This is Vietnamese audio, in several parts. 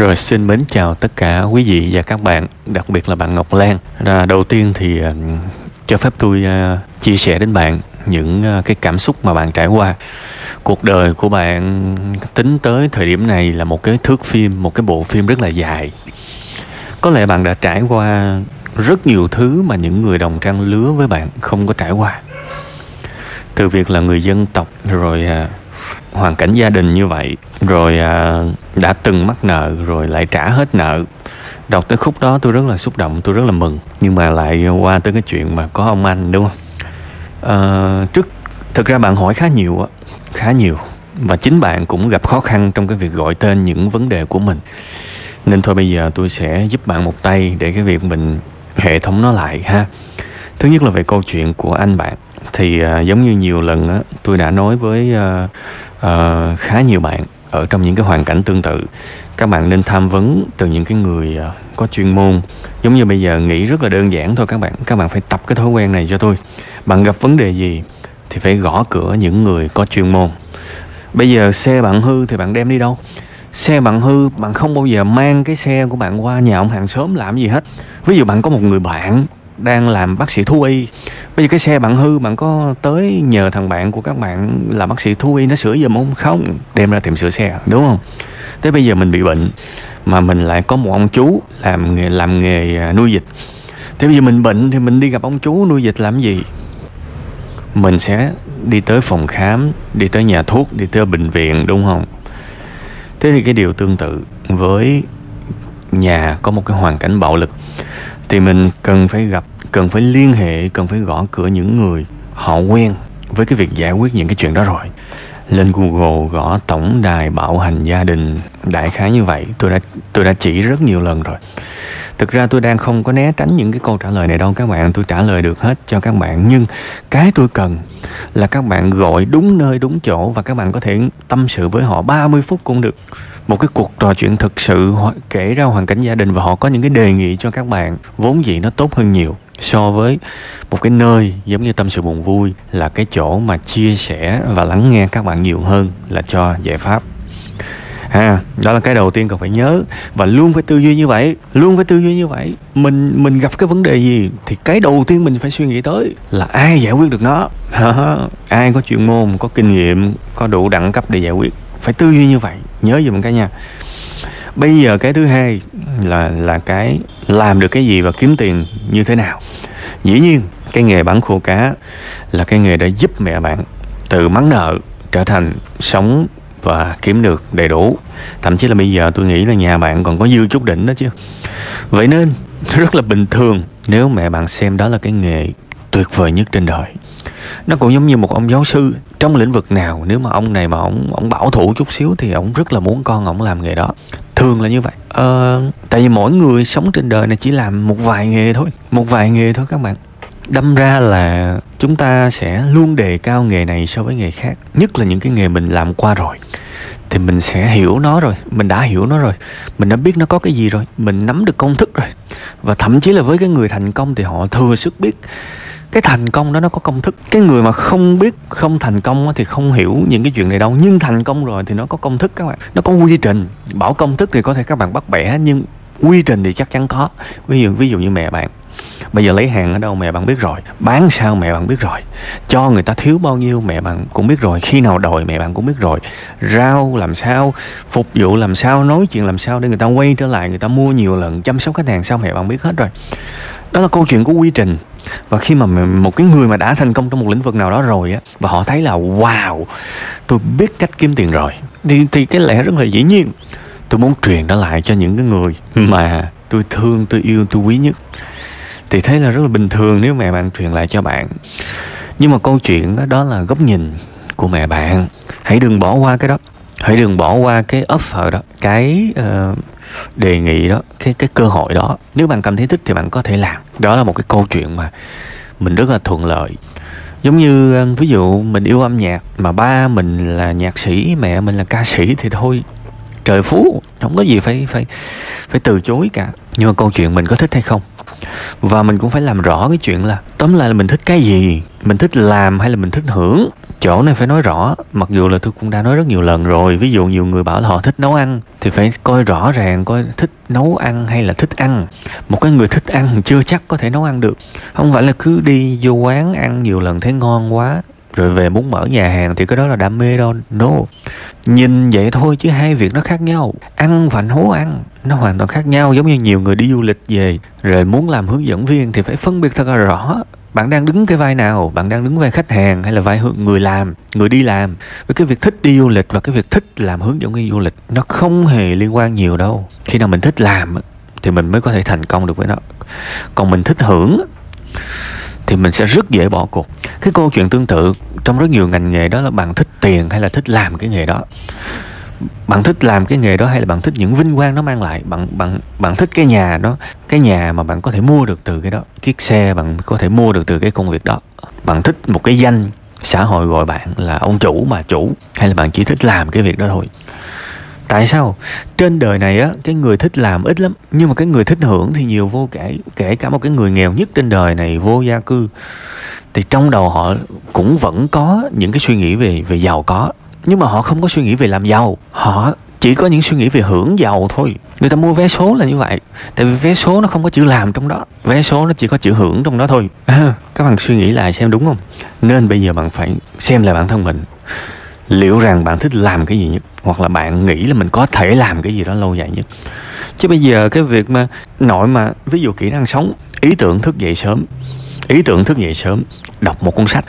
Rồi xin mến chào tất cả quý vị và các bạn, đặc biệt là bạn Ngọc Lan. À, đầu tiên thì ờ, cho phép tôi ờ, chia sẻ đến bạn những ờ, cái cảm xúc mà bạn trải qua. Cuộc đời của bạn tính tới thời điểm này là một cái thước phim, một cái bộ phim rất là dài. Có lẽ bạn đã trải qua rất nhiều thứ mà những người đồng trang lứa với bạn không có trải qua. Từ việc là người dân tộc rồi hoàn cảnh gia đình như vậy rồi à, đã từng mắc nợ rồi lại trả hết nợ. Đọc tới khúc đó tôi rất là xúc động tôi rất là mừng. Nhưng mà lại qua tới cái chuyện mà có ông anh đúng không? À, trước thực ra bạn hỏi khá nhiều á khá nhiều. Và chính bạn cũng gặp khó khăn trong cái việc gọi tên những vấn đề của mình. Nên thôi bây giờ tôi sẽ giúp bạn một tay để cái việc mình hệ thống nó lại ha. Thứ nhất là về câu chuyện của anh bạn. Thì uh, giống như nhiều lần á tôi đã nói với uh, uh, khá nhiều bạn ở trong những cái hoàn cảnh tương tự. Các bạn nên tham vấn từ những cái người uh, có chuyên môn. Giống như bây giờ nghĩ rất là đơn giản thôi các bạn. Các bạn phải tập cái thói quen này cho tôi bạn gặp vấn đề gì thì phải gõ cửa những người có chuyên môn. Bây giờ xe bạn hư thì bạn đem đi đâu? Xe bạn hư bạn không bao giờ mang cái xe của bạn qua nhà ông hàng xóm làm gì hết. Ví dụ bạn có một người bạn đang làm bác sĩ thú y. Bây giờ cái xe bạn hư, bạn có tới nhờ thằng bạn của các bạn là bác sĩ thú y nó sửa giùm không? Không, đem ra tiệm sửa xe, đúng không? Thế bây giờ mình bị bệnh mà mình lại có một ông chú làm nghề làm nghề à, nuôi dịch thế bây giờ mình bệnh thì mình đi gặp ông chú nuôi dịch làm gì? Mình sẽ đi tới phòng khám, đi tới nhà thuốc, đi tới bệnh viện, đúng không? Thế thì cái điều tương tự với nhà có một cái hoàn cảnh bạo lực thì mình cần phải gặp, cần phải liên hệ, cần phải gõ cửa những người họ quen với cái việc giải quyết những cái chuyện đó rồi lên Google gõ tổng đài bạo hành gia đình. Đại khái như vậy. Tôi đã tôi đã chỉ rất nhiều lần rồi. Thực ra tôi đang không có né tránh những cái câu trả lời này đâu, các bạn. Tôi trả lời được hết cho các bạn. Nhưng cái tôi cần là các bạn gọi đúng nơi, đúng chỗ và các bạn có thể tâm sự với họ 30 phút cũng được. Một cái cuộc trò chuyện thực sự kể ra hoàn cảnh gia đình và họ có những cái đề nghị cho các bạn. Vốn dĩ nó tốt hơn nhiều so với một cái nơi giống như tâm sự buồn vui là cái chỗ mà chia sẻ và lắng nghe các bạn nhiều hơn là cho giải pháp. Ha, đó là cái đầu tiên cần phải nhớ. Và luôn phải tư duy như vậy, luôn phải tư duy như vậy. Mình mình gặp cái vấn đề gì thì cái đầu tiên mình phải suy nghĩ tới là ai giải quyết được nó. Ai có chuyên môn, có kinh nghiệm, có đủ đẳng cấp để giải quyết. Phải tư duy như vậy. Nhớ giùm cái nha bây giờ cái thứ hai là là cái làm được cái gì và kiếm tiền như thế nào? Dĩ nhiên, cái nghề bán khô cá là cái nghề đã giúp mẹ bạn từ mắng nợ trở thành sống và kiếm được đầy đủ. Thậm chí là bây giờ tôi nghĩ là nhà bạn còn có dư chút đỉnh đó chứ. Vậy nên, rất là bình thường nếu mẹ bạn xem đó là cái nghề tuyệt vời nhất trên đời. Nó cũng giống như một ông giáo sư trong lĩnh vực nào. Nếu mà ông này mà ông ông bảo thủ chút xíu thì ông rất là muốn con ông làm nghề đó thường là như vậy. Ờ, tại vì mỗi người sống trên đời này chỉ làm một vài nghề thôi một vài nghề thôi các bạn. Đâm ra là chúng ta sẽ luôn đề cao nghề này so với nghề khác nhất là những cái nghề mình làm qua rồi. Thì mình sẽ hiểu nó rồi mình đã hiểu nó rồi mình đã biết nó có cái gì rồi mình nắm được công thức rồi. Và thậm chí là với cái người thành công thì họ thừa sức biết cái thành công đó nó có công thức. Cái người mà không biết không thành công thì không hiểu những cái chuyện này đâu. Nhưng thành công rồi thì nó có công thức các bạn. Nó có quy trình. Bảo công thức thì có thể các bạn bắt bẻ, nhưng quy trình thì chắc chắn có. Ví dụ ví dụ như mẹ bạn. Bây giờ lấy hàng ở đâu mẹ bạn biết rồi. Bán sao mẹ bạn biết rồi. Cho người ta thiếu bao nhiêu mẹ bạn cũng biết rồi. Khi nào đòi mẹ bạn cũng biết rồi. Rau làm sao, phục vụ làm sao, nói chuyện làm sao để người ta quay trở lại, người ta mua nhiều lần, chăm sóc khách hàng sao mẹ bạn biết hết rồi đó là câu chuyện của quy trình. Và khi mà một cái người mà đã thành công trong một lĩnh vực nào đó rồi á và họ thấy là wow tôi biết cách kiếm tiền rồi. Thì thì cái lẽ rất là dĩ nhiên. Tôi muốn truyền nó lại cho những cái người mà tôi thương tôi yêu tôi quý nhất. Thì thấy là rất là bình thường nếu mẹ bạn truyền lại cho bạn. Nhưng mà câu chuyện đó, đó là góc nhìn của mẹ bạn. Hãy đừng bỏ qua cái đó hãy đừng bỏ qua cái offer đó cái uh, đề nghị đó cái cái cơ hội đó. Nếu bạn cảm thấy thích thì bạn có thể làm. Đó là một cái câu chuyện mà mình rất là thuận lợi. Giống như ờ, ví dụ mình yêu âm nhạc mà ba mình là nhạc sĩ mẹ mình là ca sĩ thì thôi trời phú không có gì phải phải phải từ chối cả nhưng mà câu chuyện mình có thích hay không? Và mình cũng phải làm rõ cái chuyện là, tóm lại là mình thích cái gì? Mình thích làm hay là mình thích hưởng? Chỗ này phải nói rõ, mặc dù là tôi cũng đã nói rất nhiều lần rồi. Ví dụ nhiều người bảo là họ thích nấu ăn, thì phải coi rõ ràng coi thích nấu ăn hay là thích ăn. Một cái người thích ăn chưa chắc có thể nấu ăn được. Không phải là cứ đi vô quán ăn nhiều lần thấy ngon quá rồi về muốn mở nhà hàng thì cái đó là đam mê đâu no. Nhìn vậy thôi chứ hai việc nó khác nhau. Ăn và nấu ăn, nó hoàn toàn khác nhau. Giống như nhiều người đi du lịch về, rồi muốn làm hướng dẫn viên thì phải phân biệt thật là rõ. Bạn đang đứng cái vai nào? Bạn đang đứng vai khách hàng hay là vai người làm, người đi làm? Với cái việc thích đi du lịch và cái việc thích làm hướng dẫn viên du lịch, nó không hề liên quan nhiều đâu. Khi nào mình thích làm thì mình mới có thể thành công được với nó. Còn mình thích hưởng thì mình sẽ rất dễ bỏ cuộc. Cái câu chuyện tương tự trong rất nhiều ngành nghề đó là bạn thích tiền hay là thích làm cái nghề đó? Bạn thích làm cái nghề đó hay là bạn thích những vinh quang nó mang lại? Bạn bạn bạn thích cái nhà đó, cái nhà mà bạn có thể mua được từ cái đó, chiếc xe bạn có thể mua được từ cái công việc đó? Bạn thích một cái danh xã hội gọi bạn là ông chủ mà chủ, hay là bạn chỉ thích làm cái việc đó thôi? Tại sao? Trên đời này á cái người thích làm ít lắm nhưng mà cái người thích hưởng thì nhiều vô kể kể cả một cái người nghèo nhất trên đời này vô gia cư. Thì trong đầu họ cũng vẫn có những cái suy nghĩ về về giàu có nhưng mà họ không có suy nghĩ về làm giàu. Họ chỉ có những suy nghĩ về hưởng giàu thôi. Người ta mua vé số là như vậy tại vì vé số nó không có chữ làm trong đó. Vé số nó chỉ có chữ hưởng trong đó thôi. À, các bạn suy nghĩ lại xem đúng không? Nên bây giờ bạn phải xem lại bản thân mình liệu rằng bạn thích làm cái gì nhất, hoặc là bạn nghĩ là mình có thể làm cái gì đó lâu dài nhất. Chứ bây giờ cái việc mà nội mà, ví dụ kỹ năng sống, ý tưởng thức dậy sớm, ý tưởng thức dậy sớm, đọc một cuốn sách.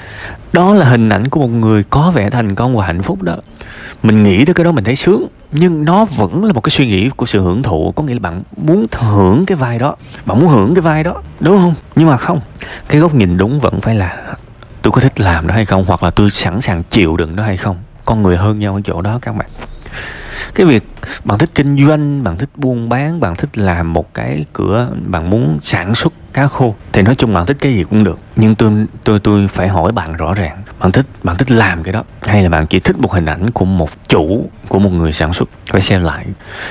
Đó là hình ảnh của một người có vẻ thành công và hạnh phúc đó. Mình nghĩ tới cái đó mình thấy sướng, nhưng nó vẫn là một cái suy nghĩ của sự hưởng thụ, có nghĩa là bạn muốn hưởng cái vai đó, bạn muốn hưởng cái vai đó, đúng không? Nhưng mà không, cái góc nhìn đúng vẫn phải là, tôi có thích làm đó hay không? hoặc là, tôi sẵn sàng chịu đựng đó hay không? Con người hơn nhau ở chỗ đó các bạn cái việc bạn thích kinh doanh, bạn thích buôn bán, bạn thích làm một cái cửa, bạn muốn sản xuất cá khô, thì nói chung bạn thích cái gì cũng được. Nhưng tôi tôi tôi phải hỏi bạn rõ ràng, bạn thích bạn thích làm cái đó hay là bạn chỉ thích một hình ảnh của một chủ, của một người sản xuất? Phải xem lại.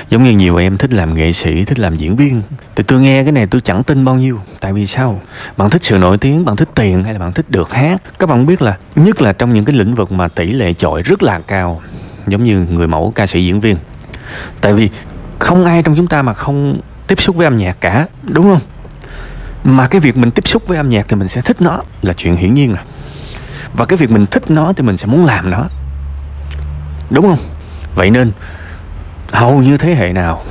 Giống như nhiều em thích làm nghệ sĩ, thích làm diễn viên. Thì tôi nghe cái này tôi chẳng tin bao nhiêu. Tại vì sao? Bạn thích sự nổi tiếng, bạn thích tiền hay là bạn thích được hát? Các bạn biết là, nhất là trong những cái lĩnh vực mà tỷ lệ chọi rất là cao giống như người mẫu ca sĩ diễn viên. Tại vì không ai trong chúng ta mà không tiếp xúc với âm nhạc cả, đúng không? Mà cái việc mình tiếp xúc với âm nhạc thì mình sẽ thích nó là chuyện hiển nhiên rồi. Và cái việc mình thích nó thì mình sẽ muốn làm nó. Đúng không? Vậy nên, hầu như thế hệ nào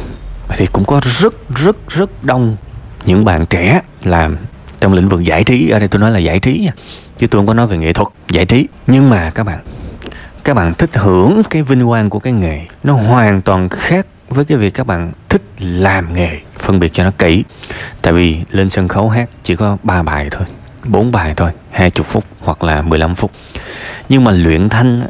thì cũng có rất rất rất đông những bạn trẻ làm trong lĩnh vực giải trí. Ở đây tôi nói là giải trí nha, chứ tôi không có nói về nghệ thuật, giải trí. Nhưng mà các bạn các bạn thích hưởng cái vinh quang của cái nghề. Nó hoàn toàn khác với cái việc các bạn thích làm nghề, phân biệt cho nó kỹ. Tại vì lên sân khấu hát chỉ có ba bài thôi, bốn bài thôi, hai chục phút hoặc là 15 phút. Nhưng mà luyện thanh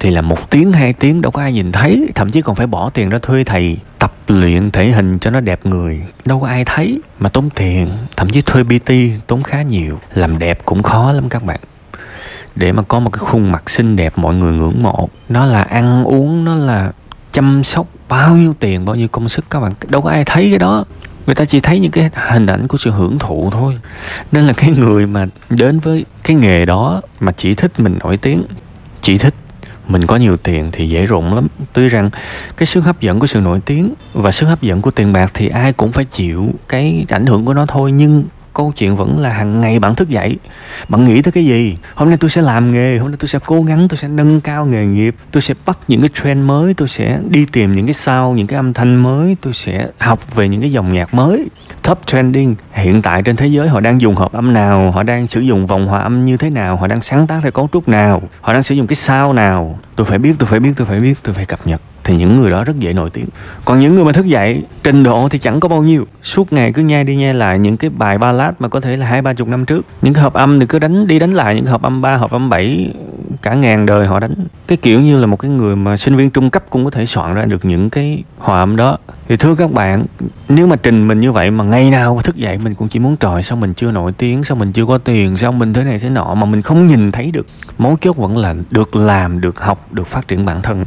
thì là một tiếng, hai tiếng, đâu có ai nhìn thấy. Thậm chí còn phải bỏ tiền ra thuê thầy tập luyện thể hình cho nó đẹp người. Đâu có ai thấy, mà tốn tiền. Thậm chí thuê pt tốn khá nhiều. Làm đẹp cũng khó lắm các bạn để mà có một cái khuôn mặt xinh đẹp, mọi người ngưỡng mộ. Nó là ăn uống nó là chăm sóc bao nhiêu tiền, bao nhiêu công sức, các bạn. Đâu có ai thấy cái đó. Người ta chỉ thấy những cái hình ảnh của sự hưởng thụ thôi. Nên là cái người mà đến với cái nghề đó mà chỉ thích mình nổi tiếng, chỉ thích mình có nhiều tiền thì dễ rụng lắm. Tuy rằng cái sức hấp dẫn của sự nổi tiếng và sức hấp dẫn của tiền bạc thì ai cũng phải chịu cái ảnh hưởng của nó thôi, nhưng câu chuyện vẫn là hàng ngày bạn thức dậy. Bạn nghĩ tới cái gì? Hôm nay tôi sẽ làm nghề, hôm nay tôi sẽ cố gắng, tôi sẽ nâng cao nghề nghiệp, tôi sẽ bắt những cái trend mới, tôi sẽ đi tìm những cái sao những cái âm thanh mới, tôi sẽ học về những cái dòng nhạc mới. Top trending, hiện tại trên thế giới họ đang dùng hợp âm nào, họ đang sử dụng vòng hòa âm như thế nào, họ đang sáng tác theo cấu trúc nào, họ đang sử dụng cái sao nào? Tôi phải biết, tôi phải biết, tôi phải biết, tôi phải cập nhật thì những người đó rất dễ nổi tiếng. Còn những người mà thức dậy trình độ thì chẳng có bao nhiêu. Suốt ngày cứ nhai đi nhai lại những cái bài ballad mà có thể là hai ba chục năm trước. Những cái hợp âm thì cứ đánh, đi đánh lại những cái hợp âm ba, hợp âm bảy, cả ngàn đời họ đánh. Cái kiểu như là một cái người mà sinh viên trung cấp cũng có thể soạn ra được những cái hòa âm đó. Thì thưa các bạn, nếu mà trình mình như vậy mà ngày nào thức dậy mình cũng chỉ muốn trời, sao mình chưa nổi tiếng? Sao mình chưa có tiền? Sao mình thế này thế nọ? mà mình không nhìn thấy được. Mấu chốt vẫn là được làm, được học, được phát triển bản thân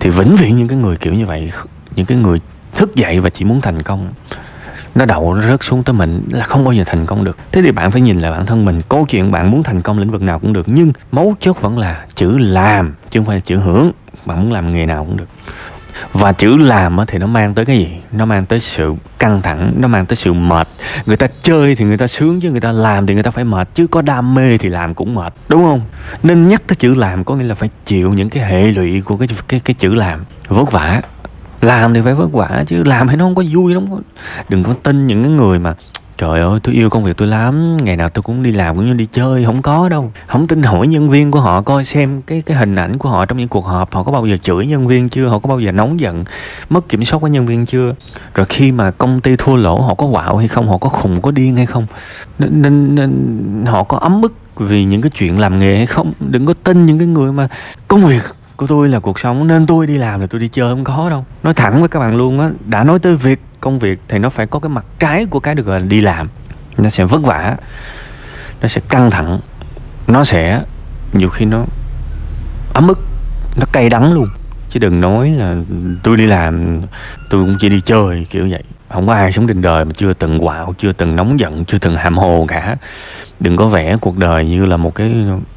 thì vĩnh viễn những cái người kiểu như vậy, những cái người thức dậy và chỉ muốn thành công, nó đậu, nó rớt xuống tới mình là không bao giờ thành công được. Thế thì bạn phải nhìn lại bản thân mình, câu chuyện bạn muốn thành công lĩnh vực nào cũng được, nhưng mấu chốt vẫn là chữ làm, chứ không phải là chữ hưởng. Bạn muốn làm nghề nào cũng được và chữ làm thì nó mang tới cái gì? Nó mang tới sự căng thẳng, nó mang tới sự mệt. Người ta chơi thì người ta sướng chứ, người ta làm thì người ta phải mệt. Chứ có đam mê thì làm cũng mệt, đúng không? Nên nhắc tới chữ làm có nghĩa là phải chịu những cái hệ lụy của cái cái cái chữ làm. Vất vả. Làm thì phải vất vả chứ, làm thì nó không có vui lắm đừng có tin những cái người mà trời ơi tôi yêu công việc tôi lắm. Ngày nào tôi cũng đi làm cũng như đi chơi không có đâu. Không tin hỏi nhân viên của họ coi xem cái cái hình ảnh của họ trong những cuộc họp. Họ có bao giờ chửi nhân viên chưa? Họ có bao giờ nóng giận mất kiểm soát với nhân viên chưa? Rồi khi mà công ty thua lỗ họ có quạo hay không? Họ có khùng có điên hay không? Nên, nên, nên họ có ấm ức vì những cái chuyện làm nghề hay không? Đừng có tin những cái người mà công việc của tôi là cuộc sống nên tôi đi làm là tôi đi chơi không có đâu. Nói thẳng với các bạn luôn á đã nói tới việc công việc thì nó phải có cái mặt trái của cái được gọi là đi làm. Nó sẽ vất vả, nó sẽ căng thẳng, nó sẽ nhiều khi nó ấm ức, nó cay đắng luôn. Chứ đừng nói là tôi đi làm, tôi cũng chỉ đi chơi, kiểu vậy. Không có ai sống trên đời mà chưa từng quạo, chưa từng nóng giận, chưa từng hàm hồ cả. Đừng có vẽ cuộc đời như là một cái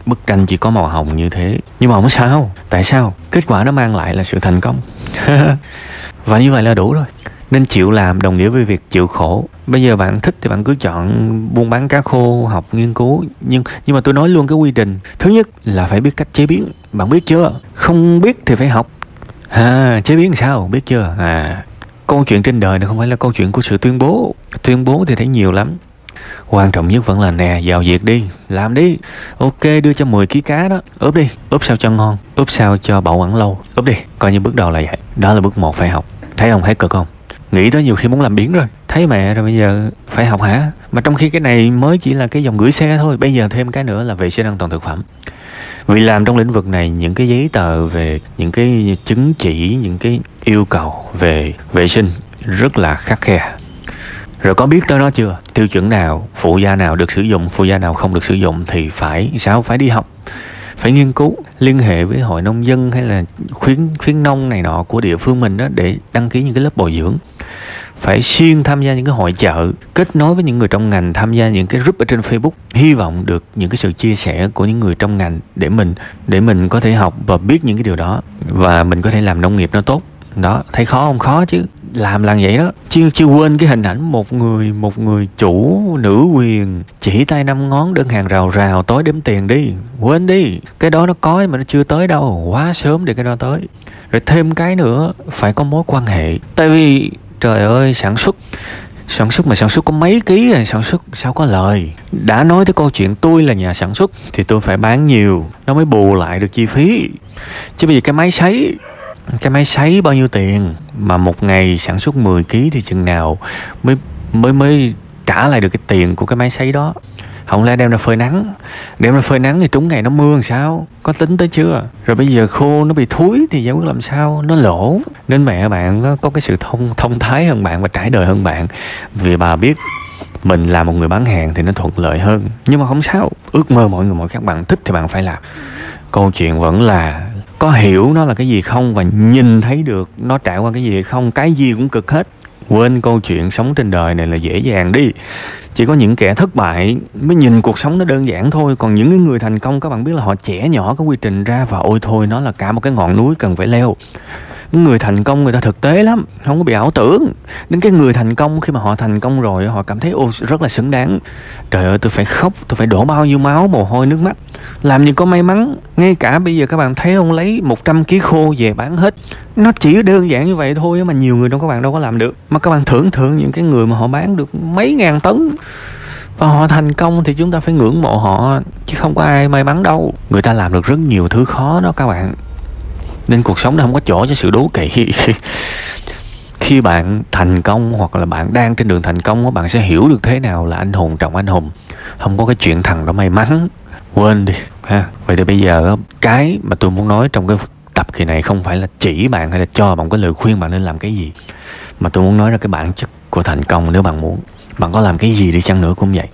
bức tranh chỉ có màu hồng như thế. Nhưng mà không sao. Tại sao? Kết quả nó mang lại là sự thành công. Và như vậy là đủ rồi nên chịu làm đồng nghĩa với việc chịu khổ. Bây giờ bạn thích thì bạn cứ chọn buôn bán cá khô, học nghiên cứu. Nhưng nhưng mà tôi nói luôn cái quy trình. Thứ nhất là phải biết cách chế biến. Bạn biết chưa? Không biết thì phải học. À chế biến sao? Biết chưa? À câu chuyện trên đời này không phải là câu chuyện của sự tuyên bố. Tuyên bố thì thấy nhiều lắm. Quan trọng nhất vẫn là nè, vào việc đi. Làm đi. Ok, đưa cho 10 ký cá đó. Ướp đi. Ướp sao cho ngon. Ướp sao cho bảo quản lâu. Ướp đi. Coi như bước đầu là vậy. Đó là bước một phải học. Thấy không? Thấy cực không? Nghĩ tới nhiều khi muốn làm biến rồi. Thấy mẹ rồi bây giờ phải học hả? Mà trong khi cái này mới chỉ là cái dòng gửi xe thôi, bây giờ thêm cái nữa là vệ sinh an toàn thực phẩm. Vì làm trong lĩnh vực này, những cái giấy tờ về, những cái chứng chỉ, những cái yêu cầu về vệ sinh rất là khắc khe. Rồi có biết tới nó chưa? Tiêu chuẩn nào, phụ gia nào được sử dụng, phụ gia nào không được sử dụng thì phải sao phải đi học phải nghiên cứu, liên hệ với hội nông dân hay là khuyến khuyến nông này nọ của địa phương mình đó để đăng ký những cái lớp bồi dưỡng. Phải xuyên tham gia những cái hội chợ, kết nối với những người trong ngành, tham gia những cái group ở trên Facebook. Hy vọng được những cái sự chia sẻ của những người trong ngành để mình để mình có thể học và biết những cái điều đó và mình có thể làm nông nghiệp nó tốt đó, thấy khó không? Khó chứ. Làm là vậy đó. Chưa chưa quên cái hình ảnh một người một người chủ nữ quyền chỉ tay năm ngón đơn hàng rào rào tối đếm tiền đi. Quên đi. Cái đó nó có mà nó chưa tới đâu. Quá sớm để cái đó tới. Rồi thêm cái nữa, phải có mối quan hệ. Tại vì, trời ơi, sản xuất sản xuất mà sản xuất có mấy ký rồi sản xuất sao có lời? Đã nói tới câu chuyện tôi là nhà sản xuất thì tôi phải bán nhiều, nó mới bù lại được chi phí. Chứ bây giờ cái máy sấy cái máy sấy bao nhiêu tiền mà một ngày sản xuất 10 kg thì chừng nào mới mới mới trả lại được cái tiền của cái máy sấy đó? Không lẽ đem ra phơi nắng? Đem ra phơi nắng thì trúng ngày nó mưa làm sao? Có tính tới chưa? Rồi bây giờ khô, nó bị thúi thì giải quyết làm sao? Nó lỗ. Nên mẹ bạn có cái sự thông thông thái hơn bạn và trải đời hơn bạn. Vì bà biết mình là một người bán hàng thì nó thuận lợi hơn. Nhưng mà không sao. Ước mơ mọi người, mọi các bạn thích thì bạn phải làm. Câu chuyện vẫn là có hiểu nó là cái gì không và nhìn thấy được nó trải qua cái gì không, cái gì cũng cực hết. Quên câu chuyện sống trên đời này là dễ dàng đi. Chỉ có những kẻ thất bại mới nhìn cuộc sống nó đơn giản thôi. Còn những người thành công, các bạn biết là họ trẻ nhỏ cái quy trình ra và ôi thôi, nó là cả một cái ngọn núi cần phải leo người thành công người ta thực tế lắm, không có bị ảo tưởng. Đến cái người thành công, khi mà họ thành công rồi, họ cảm thấy, ô, rất là xứng đáng. Trời ơi, tôi phải khóc, tôi phải đổ bao nhiêu máu, mồ hôi, nước mắt. Làm gì có may mắn, ngay cả bây giờ các bạn thấy ông lấy 100 kg khô về bán hết. Nó chỉ đơn giản như vậy thôi, mà nhiều người trong các bạn đâu có làm được. Mà các bạn thưởng thưởng những cái người mà họ bán được mấy ngàn tấn. Và họ thành công thì chúng ta phải ngưỡng mộ họ, chứ không có ai may mắn đâu. Người ta làm được rất nhiều thứ khó đó các bạn nên cuộc sống nó không có chỗ cho sự đố kỵ. Khi bạn thành công hoặc là bạn đang trên đường thành công bạn sẽ hiểu được thế nào là anh hùng trọng anh hùng. Không có cái chuyện thằng đó may mắn. Quên đi, ha. Vậy thì bây giờ cái mà tôi muốn nói trong cái tập kỳ này không phải là chỉ bạn hay là cho bạn cái lời khuyên bạn nên làm cái gì. Mà tôi muốn nói ra cái bản chất của thành công nếu bạn muốn, bạn có làm cái gì đi chăng nữa cũng vậy.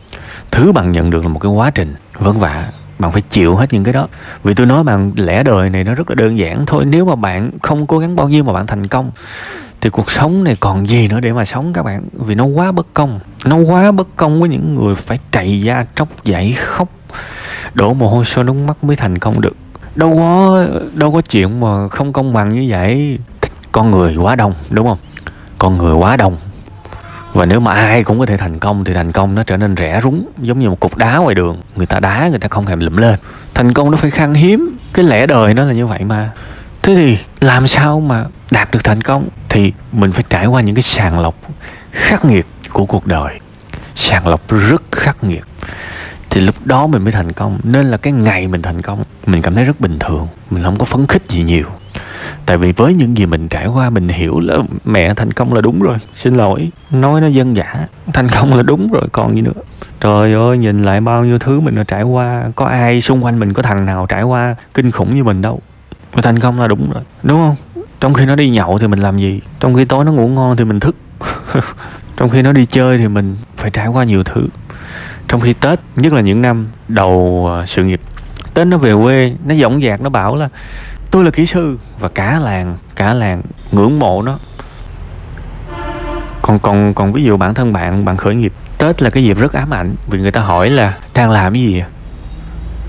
Thứ bạn nhận được là một cái quá trình vất vả bạn phải chịu hết những cái đó. Vì tôi nói bạn, lẽ đời này nó rất là đơn giản thôi. Nếu mà bạn không cố gắng bao nhiêu mà bạn thành công, thì cuộc sống này còn gì nữa để mà sống các bạn? Vì nó quá bất công. Nó quá bất công với những người phải chạy da tróc dậy khóc, đổ mồ hôi sôi nước mắt mới thành công được. Đâu có đâu có chuyện mà không công bằng như vậy. Con người quá đông, đúng không? Con người quá đông và nếu mà ai cũng có thể thành công thì thành công nó trở nên rẻ rúng, giống như một cục đá ngoài đường. Người ta đá, người ta không thèm lụm lên. Thành công nó phải khan hiếm. Cái lẽ đời nó là như vậy mà. Thế thì làm sao mà đạt được thành công? Thì mình phải trải qua những cái sàng lọc khắc nghiệt của cuộc đời. Sàng lọc rất khắc nghiệt thì lúc đó mình mới thành công. Nên là cái ngày mình thành công, mình cảm thấy rất bình thường. Mình không có phấn khích gì nhiều. Tại vì với những gì mình trải qua, mình hiểu là mẹ thành công là đúng rồi, xin lỗi. Nói nó dân dã, thành công là đúng rồi, còn gì nữa. Trời ơi, nhìn lại bao nhiêu thứ mình đã trải qua. Có ai xung quanh mình, có thằng nào trải qua kinh khủng như mình đâu. Mà thành công là đúng rồi, đúng không? Trong khi nó đi nhậu thì mình làm gì? Trong khi tối nó ngủ ngon thì mình thức. Trong khi nó đi chơi thì mình phải trải qua nhiều thứ trong khi tết, nhất là những năm đầu ờ, sự nghiệp, tết nó về quê, nó dõng dạc, nó bảo là, tôi là kỹ sư và cả làng cả làng ngưỡng mộ nó. Còn còn còn ví dụ bản thân bạn bạn khởi nghiệp, tết là cái dịp rất ám ảnh vì người ta hỏi là đang làm cái gì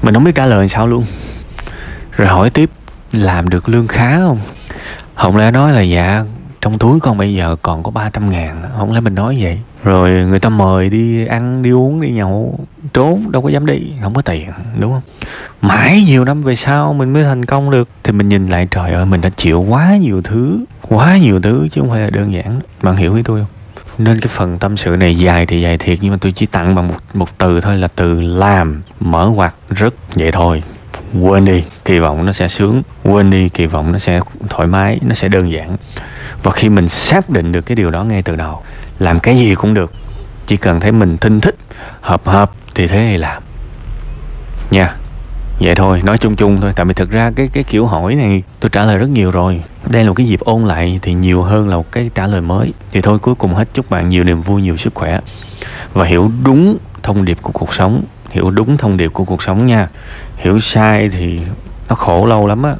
mình không biết trả lời sao luôn. Rồi hỏi tiếp, làm được lương khá không? Không lẽ nói là dạ trong túi con bây giờ còn có 300 ngàn không lẽ mình nói vậy? Rồi người ta mời đi ăn, đi uống, đi nhậu, trốn, đâu có dám đi, không có tiền, đúng không? Mãi nhiều năm về sau mình mới thành công được, thì mình nhìn lại, trời ơi, mình đã chịu quá nhiều thứ, quá nhiều thứ chứ không phải là đơn giản. Bạn hiểu ý tôi không? Nên cái phần tâm sự này dài thì dài thiệt, nhưng mà tôi chỉ tặng bằng một một từ thôi là từ làm, mở ngoặt rất vậy thôi quên đi, kỳ vọng nó sẽ sướng. Quên đi, kỳ vọng nó sẽ thoải mái, nó sẽ đơn giản. Và khi mình xác định được cái điều đó ngay từ đầu, làm cái gì cũng được. Chỉ cần thấy mình thinh thích, hợp hợp thì thế thì làm. Nha, vậy thôi, nói chung chung thôi. Tại vì thực ra cái cái kiểu hỏi này tôi trả lời rất nhiều rồi. Đây là một cái dịp ôn lại thì nhiều hơn là một cái trả lời mới. Thì thôi, cuối cùng hết chúc bạn nhiều niềm vui, nhiều sức khỏe. Và hiểu đúng thông điệp của cuộc sống hiểu đúng thông điệp của cuộc sống nha. Hiểu sai thì nó khổ lâu lắm á.